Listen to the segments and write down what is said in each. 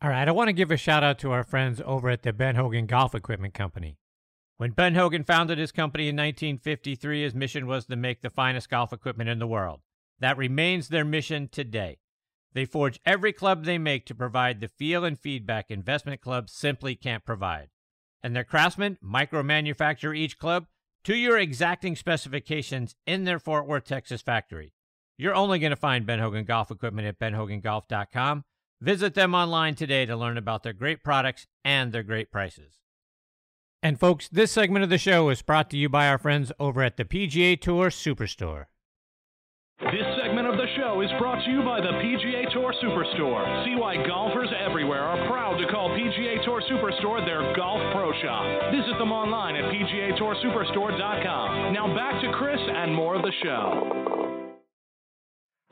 All right, I want to give a shout out to our friends over at the Ben Hogan Golf Equipment Company. When Ben Hogan founded his company in 1953, his mission was to make the finest golf equipment in the world. That remains their mission today. They forge every club they make to provide the feel and feedback investment clubs simply can't provide. And their craftsmen micro manufacture each club to your exacting specifications in their Fort Worth, Texas factory. You're only going to find Ben Hogan Golf Equipment at benhogangolf.com. Visit them online today to learn about their great products and their great prices. And folks, this segment of the show is brought to you by our friends over at the PGA Tour Superstore. This segment of the show is brought to you by the PGA Tour Superstore. See why golfers everywhere are proud to call PGA Tour Superstore their golf pro shop. Visit them online at PGATourSuperstore.com. Now back to Chris and more of the show.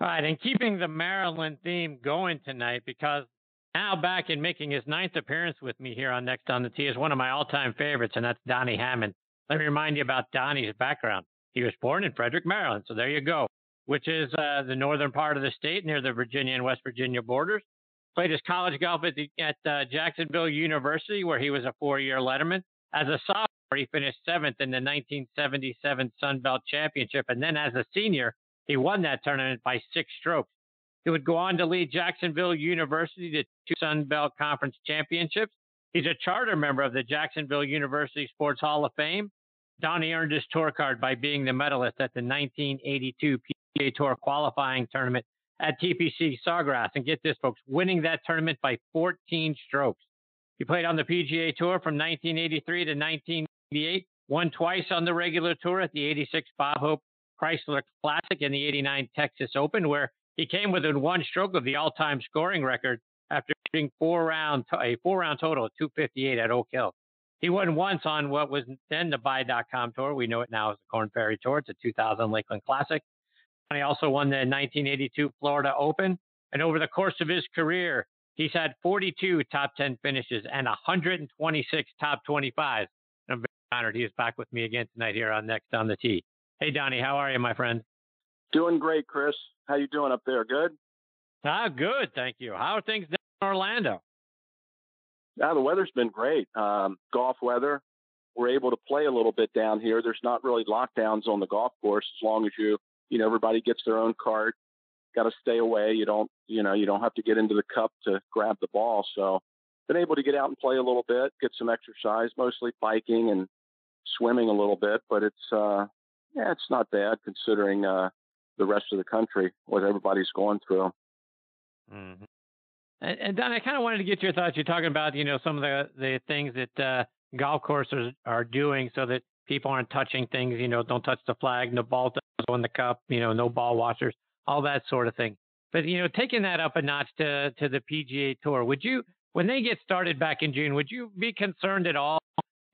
All right, and keeping the Maryland theme going tonight, because now back in making his ninth appearance with me here on Next on the Tee is one of my all-time favorites, and that's Donnie Hammond. Let me remind you about Donnie's background. He was born in Frederick, Maryland, so there you go which is uh, the northern part of the state near the Virginia and West Virginia borders. Played his college golf at, the, at uh, Jacksonville University, where he was a four-year letterman. As a sophomore, he finished seventh in the 1977 Sun Belt Championship, and then as a senior, he won that tournament by six strokes. He would go on to lead Jacksonville University to two Sun Belt Conference championships. He's a charter member of the Jacksonville University Sports Hall of Fame. Donnie earned his tour card by being the medalist at the 1982 PGA Tour qualifying tournament at TPC Sawgrass. And get this, folks, winning that tournament by 14 strokes. He played on the PGA Tour from 1983 to 1988, won twice on the regular tour at the 86 Bob Hope Chrysler Classic and the 89 Texas Open, where he came within one stroke of the all-time scoring record after shooting four round a four-round total of 258 at Oak Hill. He won once on what was then the Buy.com Tour. We know it now as the Corn Ferry Tour. It's a 2000 Lakeland Classic. And he also won the 1982 Florida Open. And over the course of his career, he's had 42 top 10 finishes and 126 top 25s. I'm very honored he is back with me again tonight here on Next on the Tee. Hey, Donnie, how are you, my friend? Doing great, Chris. How you doing up there? Good? Ah, good, thank you. How are things down in Orlando? Yeah, the weather's been great. Um, golf weather. We're able to play a little bit down here. There's not really lockdowns on the golf course as long as you you know, everybody gets their own cart. Got to stay away. You don't, you know, you don't have to get into the cup to grab the ball. So, been able to get out and play a little bit, get some exercise, mostly biking and swimming a little bit. But it's, uh, yeah, it's not bad considering uh, the rest of the country what everybody's going through. Mm-hmm. And, and Don, I kind of wanted to get your thoughts. You're talking about, you know, some of the the things that uh, golf courses are doing so that people aren't touching things. You know, don't touch the flag, no ball on the cup, you know, no ball washers, all that sort of thing. But you know, taking that up a notch to to the PGA Tour, would you, when they get started back in June, would you be concerned at all?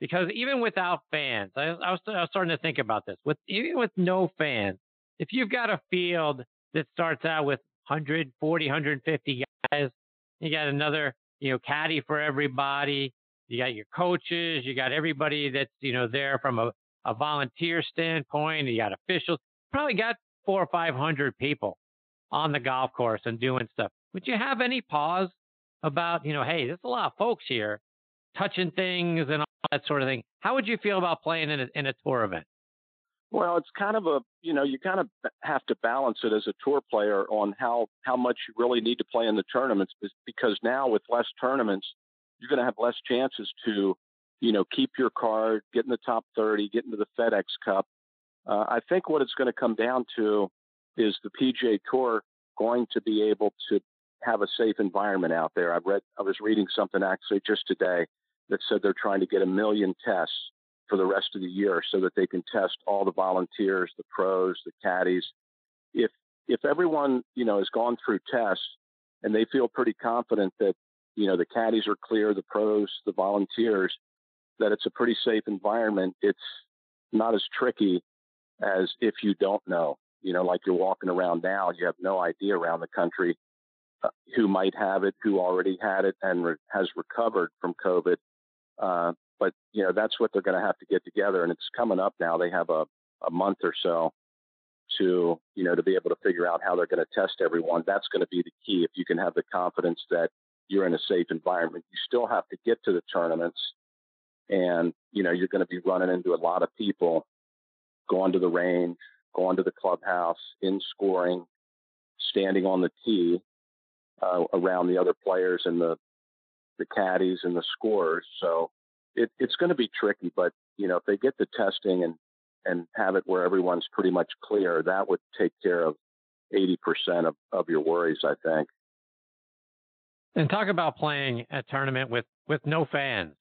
Because even without fans, I, I, was, I was starting to think about this. With even with no fans, if you've got a field that starts out with 140, 150 guys, you got another, you know, caddy for everybody. You got your coaches. You got everybody that's you know there from a, a volunteer standpoint. You got officials probably got four or five hundred people on the golf course and doing stuff. Would you have any pause about, you know, hey, there's a lot of folks here touching things and all that sort of thing? How would you feel about playing in a, in a tour event? Well, it's kind of a, you know, you kind of have to balance it as a tour player on how, how much you really need to play in the tournaments because now with less tournaments, you're going to have less chances to, you know, keep your card, get in the top 30, get into the FedEx Cup, uh, I think what it's going to come down to is the PGA Tour going to be able to have a safe environment out there. I read, I was reading something actually just today that said they're trying to get a million tests for the rest of the year so that they can test all the volunteers, the pros, the caddies. If if everyone you know has gone through tests and they feel pretty confident that you know the caddies are clear, the pros, the volunteers, that it's a pretty safe environment. It's not as tricky as if you don't know. You know, like you're walking around now, you have no idea around the country uh, who might have it, who already had it and re- has recovered from COVID. Uh, but you know, that's what they're going to have to get together, and it's coming up now. They have a, a month or so to you know to be able to figure out how they're going to test everyone. That's going to be the key. If you can have the confidence that you're in a safe environment, you still have to get to the tournaments, and you know you're going to be running into a lot of people going to the range, going to the clubhouse, in scoring, standing on the tee uh, around the other players and the the caddies and the scorers. So it, it's going to be tricky, but you know if they get the testing and and have it where everyone's pretty much clear, that would take care of 80% of, of your worries, I think. And talk about playing a tournament with, with no fans.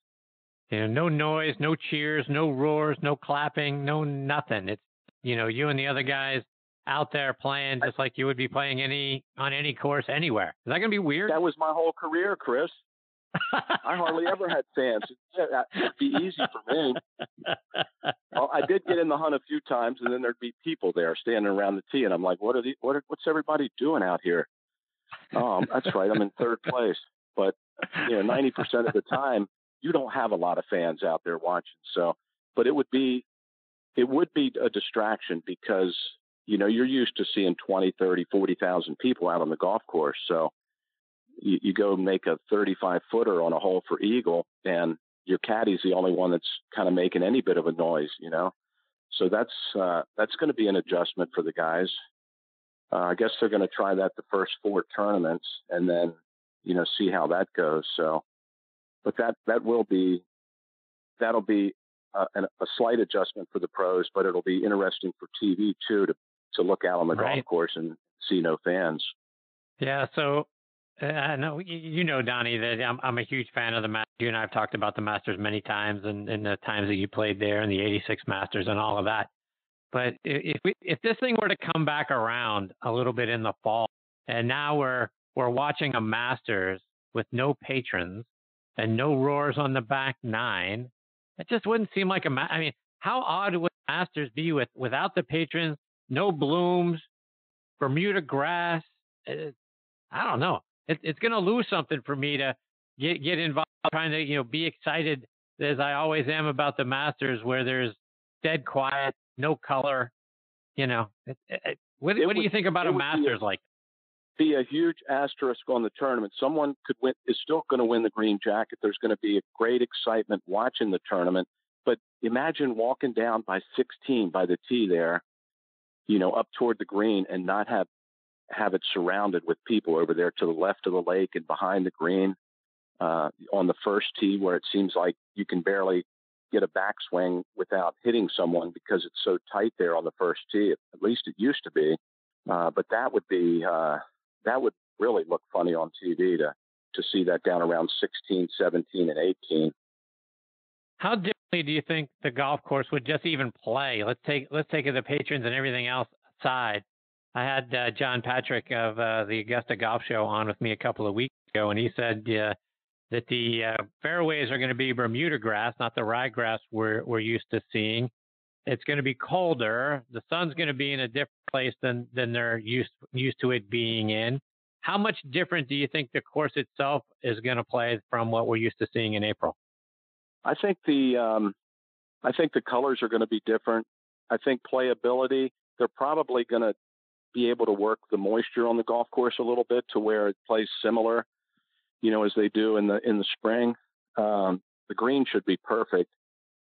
You know, no noise, no cheers, no roars, no clapping, no nothing. It's you know, you and the other guys out there playing just like you would be playing any on any course anywhere. Is that gonna be weird? That was my whole career, Chris. I hardly ever had fans. It'd be easy for me. Well, I did get in the hunt a few times, and then there'd be people there standing around the tee, and I'm like, "What are the what? Are, what's everybody doing out here?" Oh, that's right, I'm in third place. But you know, ninety percent of the time, you don't have a lot of fans out there watching. So, but it would be it would be a distraction because you know you're used to seeing 20 30 40,000 people out on the golf course so you, you go make a 35 footer on a hole for eagle and your caddy's the only one that's kind of making any bit of a noise you know so that's uh, that's going to be an adjustment for the guys uh, i guess they're going to try that the first four tournaments and then you know see how that goes so but that that will be that'll be uh, an, a slight adjustment for the pros, but it'll be interesting for TV too to to look out on the right. golf course and see no fans. Yeah, so uh, I know you know Donnie that I'm I'm a huge fan of the Masters. You and I have talked about the Masters many times, and, and the times that you played there, and the '86 Masters, and all of that. But if we, if this thing were to come back around a little bit in the fall, and now we're we're watching a Masters with no patrons and no roars on the back nine, it just wouldn't seem like a. Ma- I mean, how odd would Masters be with without the patrons, no blooms, Bermuda grass? It, I don't know. It, it's going to lose something for me to get get involved, trying to you know be excited as I always am about the Masters, where there's dead quiet, no color. You know, it, it, what, what would, do you think about a Masters a, like? Be a huge asterisk on the tournament. Someone could win is still going to win the green jacket. There's going to be a great excitement watching the tournament. But imagine walking down by 16 by the tee there, you know, up toward the green and not have have it surrounded with people over there to the left of the lake and behind the green uh, on the first tee where it seems like you can barely get a backswing without hitting someone because it's so tight there on the first tee. At least it used to be. Uh, but that would be uh, that would really look funny on TV to to see that down around 16, 17, and 18. How differently do you think the golf course would just even play? Let's take let's take the patrons and everything else aside. I had uh, John Patrick of uh, the Augusta Golf Show on with me a couple of weeks ago, and he said uh, that the uh, fairways are going to be Bermuda grass, not the ryegrass we're we're used to seeing. It's going to be colder. The sun's going to be in a different place than than they're used used to it being in. How much different do you think the course itself is going to play from what we're used to seeing in April? I think the um, I think the colors are going to be different. I think playability. They're probably going to be able to work the moisture on the golf course a little bit to where it plays similar, you know, as they do in the in the spring. Um, the green should be perfect,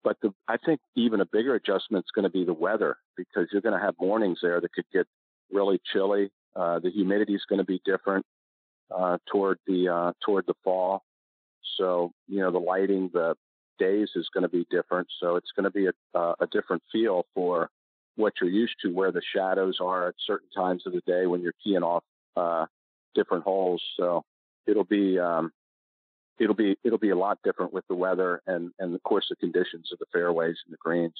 but the, I think even a bigger adjustment is going to be the weather because you're going to have mornings there that could get really chilly. Uh, the humidity is going to be different uh, toward the uh, toward the fall. So you know the lighting, the days is going to be different. So it's going to be a, uh, a different feel for what you're used to, where the shadows are at certain times of the day when you're keying off uh, different holes. So it'll be um, it'll be it'll be a lot different with the weather and and of course the conditions of the fairways and the greens.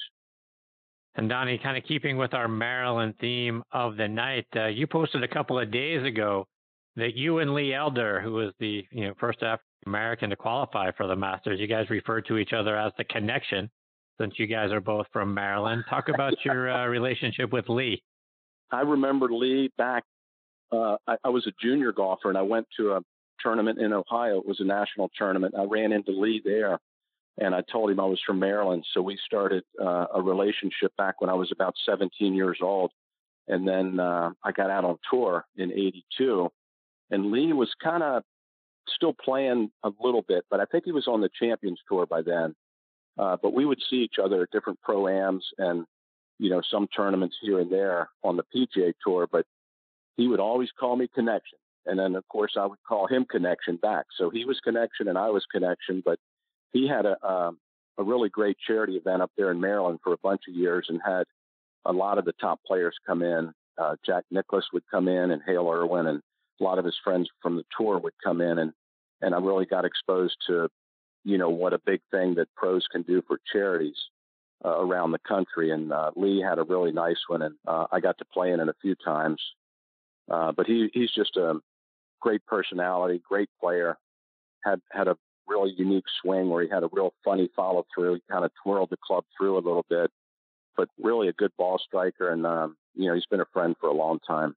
And Donnie, kind of keeping with our Maryland theme of the night, uh, you posted a couple of days ago that you and Lee Elder, who was the you know first African American to qualify for the Masters, you guys refer to each other as the connection, since you guys are both from Maryland. Talk about your uh, relationship with Lee. I remember Lee back. Uh, I, I was a junior golfer, and I went to a tournament in Ohio. It was a national tournament. I ran into Lee there, and I told him I was from Maryland. So we started uh, a relationship back when I was about 17 years old. And then uh, I got out on tour in '82, and Lee was kind of still playing a little bit, but I think he was on the Champions Tour by then. Uh, but we would see each other at different pro ams and you know some tournaments here and there on the PGA Tour. But he would always call me Connection, and then of course I would call him Connection back. So he was Connection and I was Connection, but he had a um, a really great charity event up there in Maryland for a bunch of years and had a lot of the top players come in. Uh, Jack Nicklaus would come in and Hale Irwin and a lot of his friends from the tour would come in and and I really got exposed to you know what a big thing that pros can do for charities uh, around the country. And uh, Lee had a really nice one and uh, I got to play in it a few times. Uh, but he he's just a great personality great player had had a really unique swing where he had a real funny follow through he kind of twirled the club through a little bit but really a good ball striker and um, you know he's been a friend for a long time.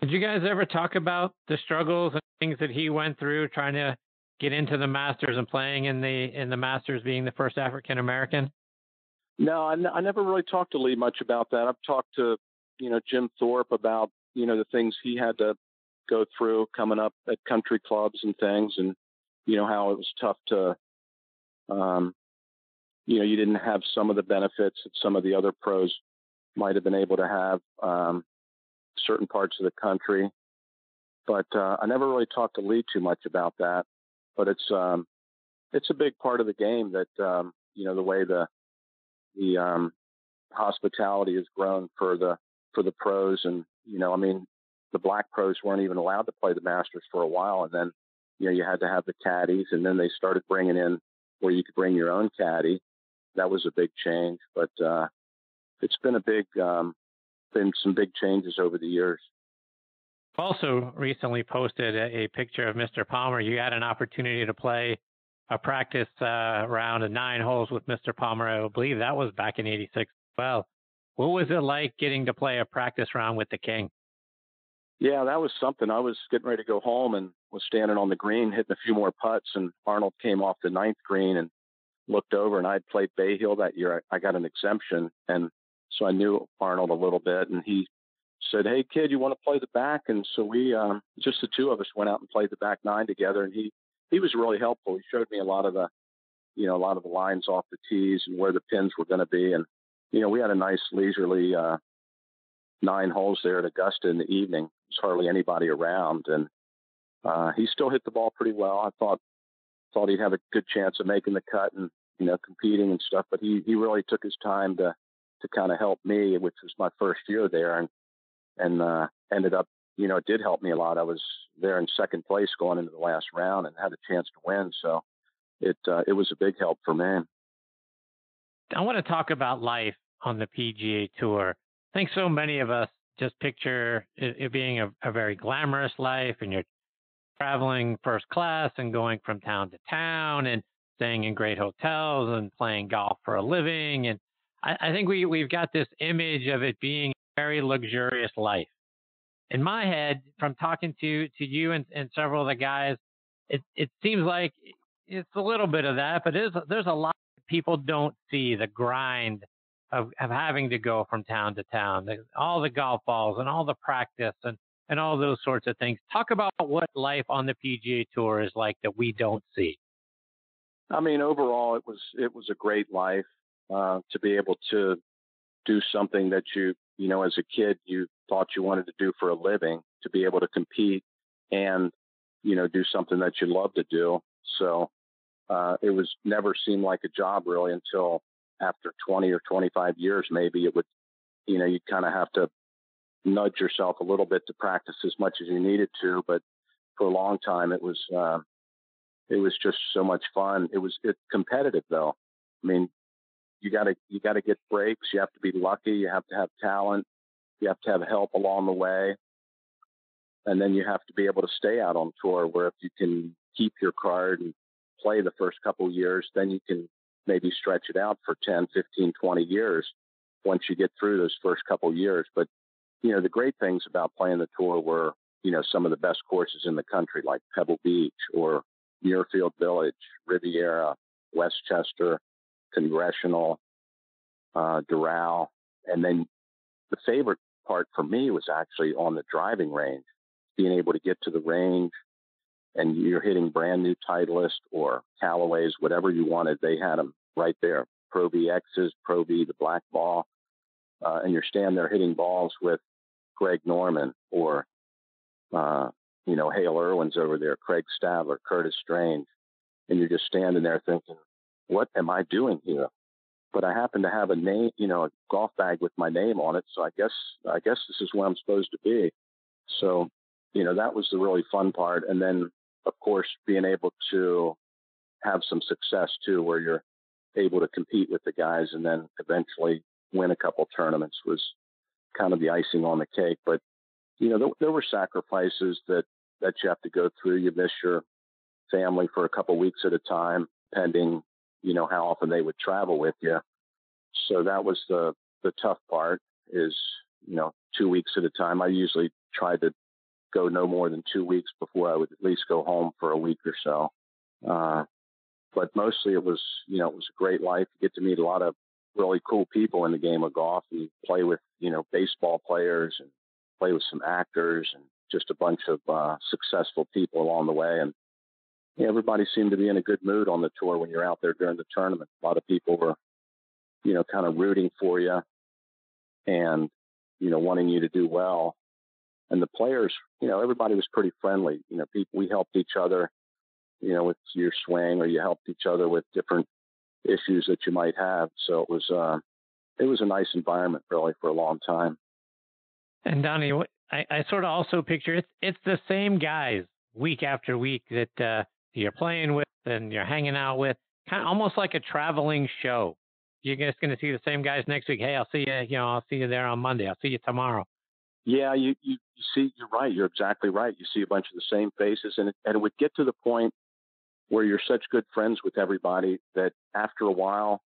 Did you guys ever talk about the struggles and things that he went through trying to get into the Masters and playing in the in the Masters, being the first African American? No, I, n- I never really talked to Lee much about that. I've talked to you know Jim Thorpe about you know the things he had to go through coming up at country clubs and things, and you know how it was tough to, um, you know, you didn't have some of the benefits that some of the other pros might have been able to have. Um, certain parts of the country. But uh, I never really talked to Lee too much about that. But it's um, it's a big part of the game that um, you know the way the the um, hospitality has grown for the for the pros, and you know, I mean, the black pros weren't even allowed to play the Masters for a while, and then you know you had to have the caddies, and then they started bringing in where you could bring your own caddy. That was a big change, but uh, it's been a big um, been some big changes over the years. Also, recently posted a, a picture of Mr. Palmer. You had an opportunity to play a practice uh, round of nine holes with Mr. Palmer. I believe that was back in '86. Well, what was it like getting to play a practice round with the King? Yeah, that was something. I was getting ready to go home and was standing on the green hitting a few more putts, and Arnold came off the ninth green and looked over, and I'd played Bay Hill that year. I got an exemption, and so I knew Arnold a little bit, and he said, "Hey, kid, you want to play the back?" And so we, um, just the two of us, went out and played the back nine together. And he he was really helpful. He showed me a lot of the, you know, a lot of the lines off the tees and where the pins were going to be. And you know, we had a nice leisurely uh, nine holes there at Augusta in the evening. There's hardly anybody around, and uh, he still hit the ball pretty well. I thought thought he'd have a good chance of making the cut and you know competing and stuff. But he he really took his time to to kind of help me, which was my first year there, and and uh, ended up, you know, it did help me a lot. I was there in second place going into the last round and had a chance to win, so it uh, it was a big help for me. I want to talk about life on the PGA Tour. I think so many of us just picture it, it being a, a very glamorous life, and you're traveling first class and going from town to town and staying in great hotels and playing golf for a living and I, I think we we've got this image of it being very luxurious life. In my head, from talking to to you and, and several of the guys, it it seems like it's a little bit of that, but there's there's a lot people don't see the grind of, of having to go from town to town, the, all the golf balls and all the practice and, and all those sorts of things. Talk about what life on the PGA Tour is like that we don't see. I mean, overall, it was it was a great life. Uh, to be able to do something that you, you know, as a kid, you thought you wanted to do for a living, to be able to compete and, you know, do something that you love to do. So uh, it was never seemed like a job really until after 20 or 25 years, maybe it would, you know, you'd kind of have to nudge yourself a little bit to practice as much as you needed to. But for a long time, it was, uh, it was just so much fun. It was it, competitive though. I mean, you got to you got to get breaks. You have to be lucky. You have to have talent. You have to have help along the way. and then you have to be able to stay out on tour. Where if you can keep your card and play the first couple years, then you can maybe stretch it out for 10, 15, 20 years once you get through those first couple years. But you know, the great things about playing the tour were, you know, some of the best courses in the country, like Pebble Beach or Muirfield Village, Riviera, Westchester, Congressional, uh, Doral, and then the favorite part for me was actually on the driving range, being able to get to the range and you're hitting brand new Titleist or Callaways, whatever you wanted. They had them right there. Pro VXs, Pro V, the black ball. Uh, and you're standing there hitting balls with Greg Norman or, uh, you know, Hale Irwin's over there, Craig Stadler, Curtis Strange. And you're just standing there thinking, what am I doing here? But I happen to have a name, you know, a golf bag with my name on it. So I guess, I guess this is where I'm supposed to be. So, you know, that was the really fun part. And then, of course, being able to have some success too, where you're able to compete with the guys and then eventually win a couple tournaments was kind of the icing on the cake. But you know, there, there were sacrifices that that you have to go through. You miss your family for a couple weeks at a time, pending you know how often they would travel with you. So that was the the tough part. Is you know two weeks at a time. I usually tried to go no more than two weeks before I would at least go home for a week or so. Uh, but mostly it was, you know, it was a great life. You get to meet a lot of really cool people in the game of golf and play with, you know, baseball players and play with some actors and just a bunch of uh, successful people along the way. And everybody seemed to be in a good mood on the tour when you're out there during the tournament. A lot of people were, you know, kind of rooting for you and, you know, wanting you to do well. And the players, you know, everybody was pretty friendly. You know, people, we helped each other, you know, with your swing or you helped each other with different issues that you might have. So it was uh, it was a nice environment really for a long time. And Donnie, I, I sort of also picture it's it's the same guys week after week that uh, you're playing with and you're hanging out with, kind of almost like a traveling show. You're just going to see the same guys next week. Hey, I'll see you. You know, I'll see you there on Monday. I'll see you tomorrow. Yeah, you, you, you see, you're right. You're exactly right. You see a bunch of the same faces, and it, and it would get to the point where you're such good friends with everybody that after a while,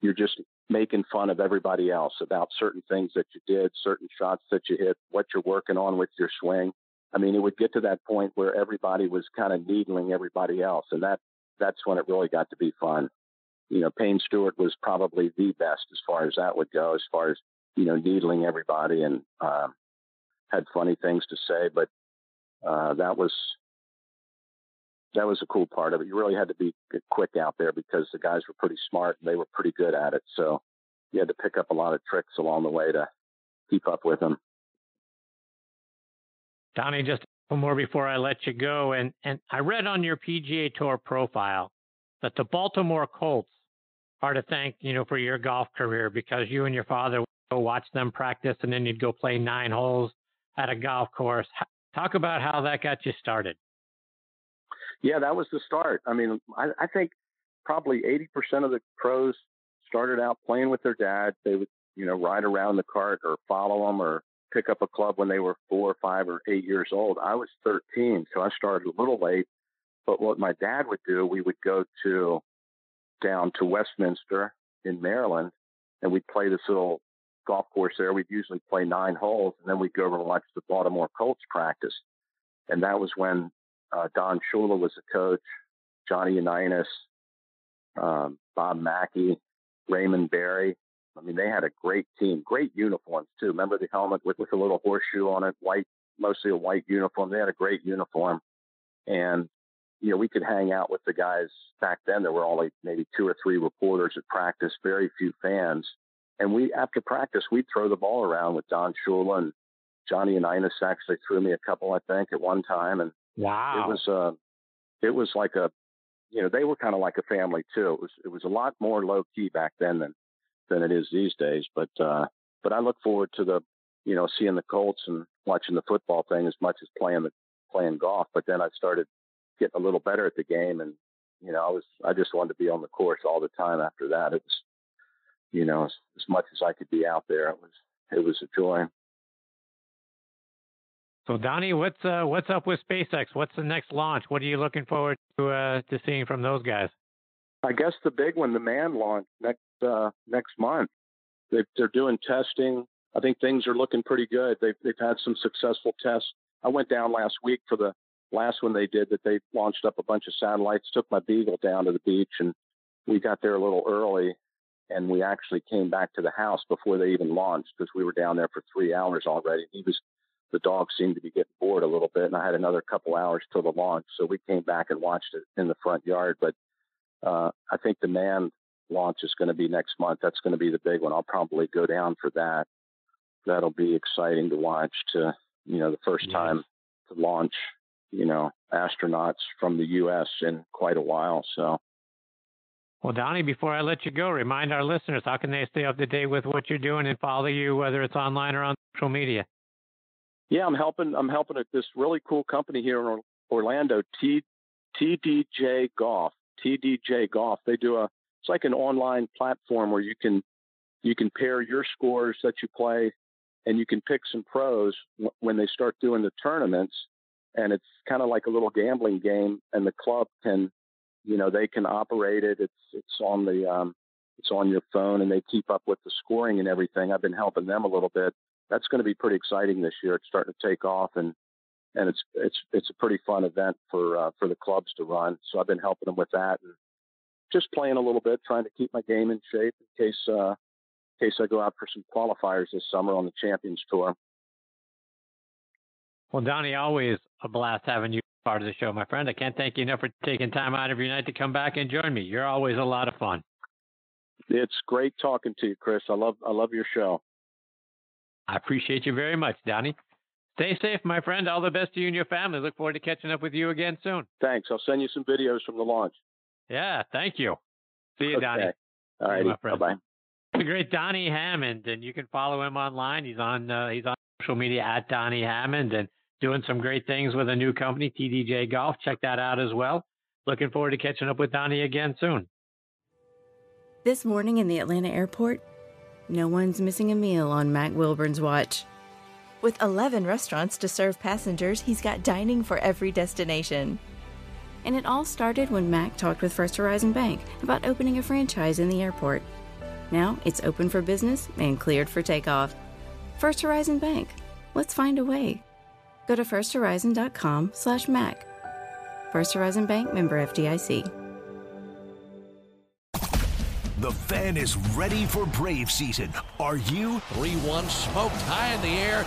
you're just making fun of everybody else about certain things that you did, certain shots that you hit, what you're working on with your swing. I mean, it would get to that point where everybody was kind of needling everybody else, and that that's when it really got to be fun. You know, Payne Stewart was probably the best as far as that would go, as far as you know, needling everybody and um, had funny things to say. But uh, that was that was a cool part of it. You really had to be quick out there because the guys were pretty smart and they were pretty good at it. So you had to pick up a lot of tricks along the way to keep up with them. Donnie, just one more before I let you go. And, and I read on your PGA Tour profile that the Baltimore Colts are to thank, you know, for your golf career because you and your father would go watch them practice and then you'd go play nine holes at a golf course. Talk about how that got you started yeah, that was the start. I mean, I, I think probably 80% of the pros started out playing with their dad. They would, you know, ride around the cart or follow them or pick up a club when they were four, five, or eight years old. I was 13, so I started a little late. But what my dad would do, we would go to down to Westminster in Maryland, and we'd play this little golf course there. We'd usually play nine holes, and then we'd go over and watch the Baltimore Colts practice. And that was when uh, Don Shula was the coach, Johnny Unitas, um, Bob Mackey, Raymond Berry. I mean, they had a great team, great uniforms too. Remember the helmet with, with a little horseshoe on it, white, mostly a white uniform. They had a great uniform. And, you know, we could hang out with the guys back then. There were only maybe two or three reporters at practice, very few fans. And we, after practice, we'd throw the ball around with Don Shula and Johnny Unitas actually threw me a couple, I think, at one time. And Wow. It was uh, it was like a, you know, they were kind of like a family too. It was it was a lot more low key back then than than it is these days. But uh, but I look forward to the, you know, seeing the Colts and watching the football thing as much as playing the playing golf. But then I started getting a little better at the game, and you know, I was I just wanted to be on the course all the time. After that, it was, you know, as, as much as I could be out there, it was it was a joy. So Donnie, what's uh, what's up with SpaceX? What's the next launch? What are you looking forward to uh, to seeing from those guys? I guess the big one, the man launch next uh, next month. They, they're doing testing. I think things are looking pretty good. They've they've had some successful tests. I went down last week for the last one they did that they launched up a bunch of satellites. Took my Beagle down to the beach, and we got there a little early, and we actually came back to the house before they even launched because we were down there for three hours already. He was the dog seemed to be getting bored a little bit, and I had another couple hours till the launch, so we came back and watched it in the front yard. But uh, I think the man launch is going to be next month. That's going to be the big one. I'll probably go down for that. That'll be exciting to watch. To you know, the first yes. time to launch, you know, astronauts from the U.S. in quite a while. So. Well, Donnie, before I let you go, remind our listeners how can they stay up to date with what you're doing and follow you, whether it's online or on social media. Yeah, I'm helping. I'm helping at this really cool company here in Orlando, T TDJ Golf. TDJ Golf. They do a. It's like an online platform where you can you can pair your scores that you play, and you can pick some pros when they start doing the tournaments. And it's kind of like a little gambling game, and the club can, you know, they can operate it. It's it's on the um, it's on your phone, and they keep up with the scoring and everything. I've been helping them a little bit that's going to be pretty exciting this year. It's starting to take off, and and it's it's it's a pretty fun event for uh, for the clubs to run. So I've been helping them with that and just playing a little bit, trying to keep my game in shape in case uh, in case I go out for some qualifiers this summer on the Champions Tour. Well, Donnie, always a blast having you part of the show, my friend. I can't thank you enough for taking time out of your night to come back and join me. You're always a lot of fun. It's great talking to you, Chris. I love I love your show. I appreciate you very much, Donnie. Stay safe, my friend. All the best to you and your family. Look forward to catching up with you again soon. Thanks. I'll send you some videos from the launch. Yeah, thank you. See you, okay. Donnie. All right. Bye bye. The great Donnie Hammond, and you can follow him online. He's on uh, he's on social media at Donnie Hammond, and doing some great things with a new company, TDJ Golf. Check that out as well. Looking forward to catching up with Donnie again soon. This morning in the Atlanta airport. No one's missing a meal on Mac Wilburn's watch. With 11 restaurants to serve passengers, he's got dining for every destination. And it all started when Mac talked with First Horizon Bank about opening a franchise in the airport. Now it's open for business and cleared for takeoff. First Horizon Bank. Let's find a way. Go to firsthorizon.com/mac. First Horizon Bank member FDIC. The fan is ready for Brave season. Are you? 3 1 smoked high in the air,